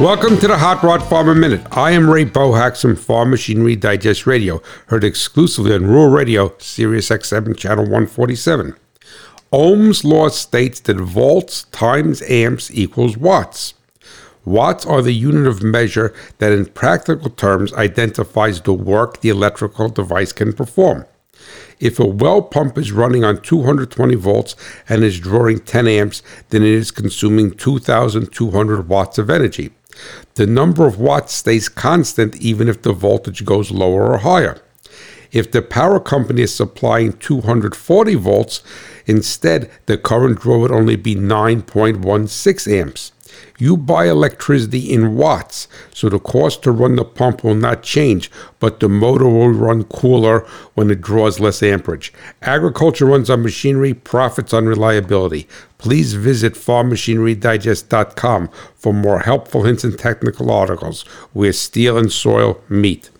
Welcome to the Hot Rod Farmer Minute. I am Ray Bohacz from Farm Machinery Digest Radio, heard exclusively on Rural Radio, Sirius XM Channel 147. Ohm's law states that volts times amps equals watts. Watts are the unit of measure that, in practical terms, identifies the work the electrical device can perform. If a well pump is running on 220 volts and is drawing 10 amps, then it is consuming 2,200 watts of energy. The number of watts stays constant even if the voltage goes lower or higher. If the power company is supplying 240 volts, instead the current draw would only be 9.16 amps. You buy electricity in watts, so the cost to run the pump will not change, but the motor will run cooler when it draws less amperage. Agriculture runs on machinery, profits on reliability. Please visit farmmachinerydigest.com for more helpful hints and technical articles where steel and soil meet.